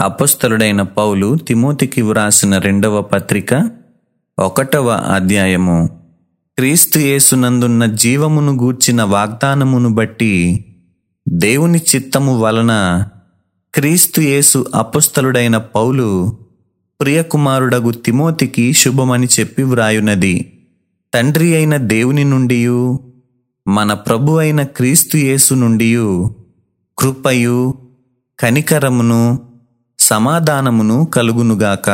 అపొస్తలుడైన పౌలు తిమోతికి వ్రాసిన రెండవ పత్రిక ఒకటవ అధ్యాయము. క్రీస్తు యేసునందున్న జీవమును గూర్చిన వాగ్దానమును బట్టి దేవుని చిత్తము వలన క్రీస్తు యేసు అపొస్తలుడైన పౌలు ప్రియకుమారుడగు తిమోతికి శుభమని చెప్పి వ్రాయునది. తండ్రి అయిన దేవుని నుండియు మన ప్రభు అయిన క్రీస్తు యేసు నుండియు కృపయు కనికరమును సమాధానమును కలుగునుగాక.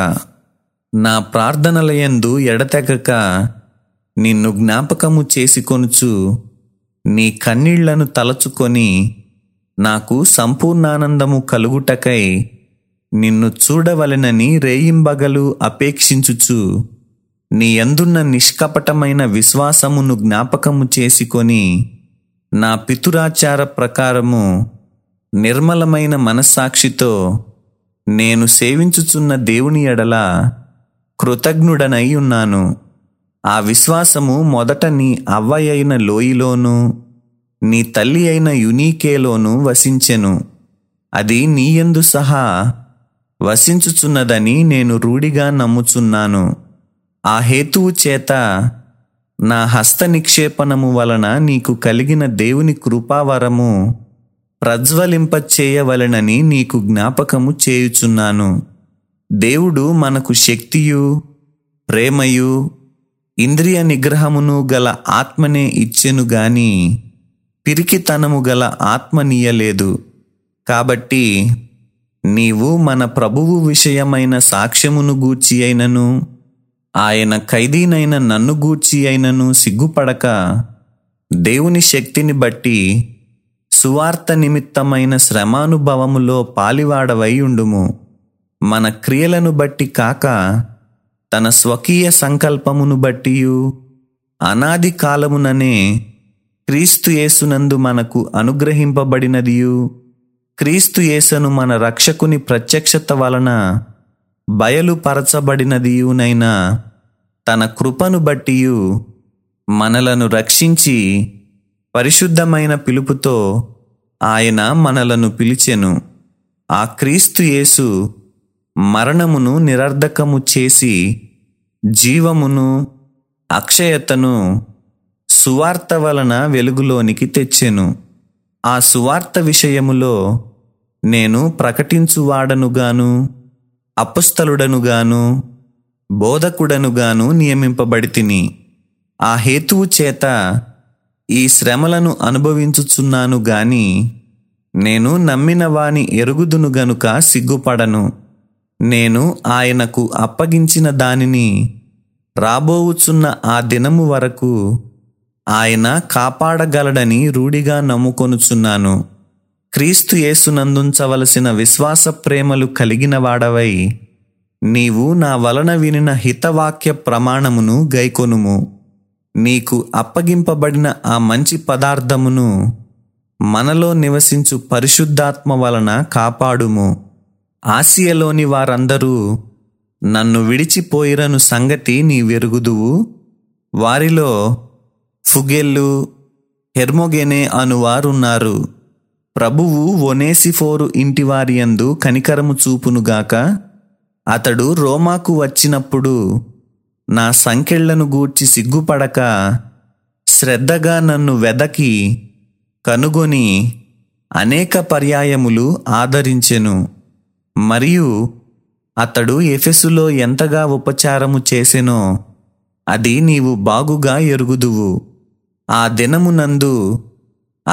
నా ప్రార్థనలయందు ఎడతెగక నిన్ను జ్ఞాపకము చేసుకొనుచు నీ కన్నీళ్ళను తలచుకొని నాకు సంపూర్ణానందము కలుగుటకై నిన్ను చూడవలెనని రేయింబగలు అపేక్షించుచు నీ ఎందున్న నిష్కపటమైన విశ్వాసమును జ్ఞాపకము చేసుకొని నా పితురాచార ప్రకారము నిర్మలమైన మనస్సాక్షితో నేను సేవించుచున్న దేవుని ఎడల కృతజ్ఞుడనై ఉన్నాను. ఆ విశ్వాసము మొదట నీ అవ్వయ్య అయిన లోయలోను నీ తల్లి అయిన యునీకేలోనూ వసించెను. అది నీయందు సహా వసించుచున్నదని నేను రూఢిగా నమ్ముచున్నాను. ఆ హేతువు చేత నా హస్త నిక్షేపణము వలన నీకు కలిగిన దేవుని కృపావరము ప్రజ్వలింపచేయవలెనని నీకు జ్ఞాపకము చేయుచున్నాను. దేవుడు మనకు శక్తియు ప్రేమయు ఇంద్రియ నిగ్రహమును గల ఆత్మనే ఇచ్చెను గాని పిరికితనము గల ఆత్మనీయలేదు కాబట్టి నీవు మన ప్రభువు విషయమైన సాక్ష్యమును గూర్చి అయినను ఆయన ఖైదీనైన నన్ను గూర్చి అయినను సిగ్గుపడక దేవుని శక్తిని బట్టి సువార్త నిమిత్తమైన శ్రమానుభవములో పాలివాడవై ఉండుము. మన క్రియలను బట్టి కాక తన స్వకీయ సంకల్పమును బట్టియు అనాది కాలముననే క్రీస్తు యేసునందు మనకు అనుగ్రహింపబడినదియు. క్రీస్తు యేసను మన రక్షకుని ప్రత్యక్షత వలన బయలుపరచబడినదియునైనా తన కృపను బట్టియు మనలను రక్షించి పరిశుద్ధమైన పిలుపుతో ఆయన మనలను పిలిచెను. ఆ క్రీస్తు యేసు మరణమును నిరర్ధకము చేసి జీవమును అక్షయతను సువార్త వలన వెలుగులోనికి తెచ్చెను. ఆ సువార్త విషయములో నేను ప్రకటించువాడనుగాను అపుస్తలుడనుగాను బోధకుడనుగాను నియమింపబడి తిని ఆ హేతువు చేత ఈ శ్రమలను అనుభవించుచున్నాను గాని నేను నమ్మిన వాని ఎరుగుదును గనుక సిగ్గుపడను. నేను ఆయనకు అప్పగించిన దానిని రాబోవుచున్న ఆ దినము వరకు ఆయన కాపాడగలడని రూఢిగా నమ్ముకొనుచున్నాను. క్రీస్తు యేసునందుంచవలసిన విశ్వాస ప్రేమలు కలిగిన వాడవై నీవు నా వలన వినిన హితవాక్య ప్రమాణమును గైకొనుము. నీకు అప్పగింపబడిన ఆ మంచి పదార్థమును మనలో నివసించు పరిశుద్ధాత్మ వలన కాపాడుము. ఆసియలోని వారందరూ నన్ను విడిచిపోయిరను సంగతి నీ వెరుగుదువు వారిలో ఫుగెల్లు హెర్మోగెనే అనువారున్నారు ప్రభువు ఒనేసిఫోరు ఇంటివారియందు కనికరము చూపునుగాక అతడు రోమాకు వచ్చినప్పుడు నా సంకెళ్ళను గూర్చి సిగ్గుపడక శ్రద్ధగా నన్ను వెదకి కనుగొని అనేక పర్యాయములు ఆదరించెను. మరియు అతడు ఎఫెసులో ఎంతగా ఉపచారము చేసెనో అది నీవు బాగుగా ఎరుగుదువు. ఆ దినమునందు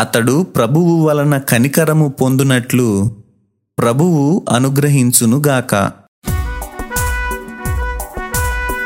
అతడు ప్రభువు వలన కనికరము పొందునట్లు ప్రభువు అనుగ్రహించునుగాక.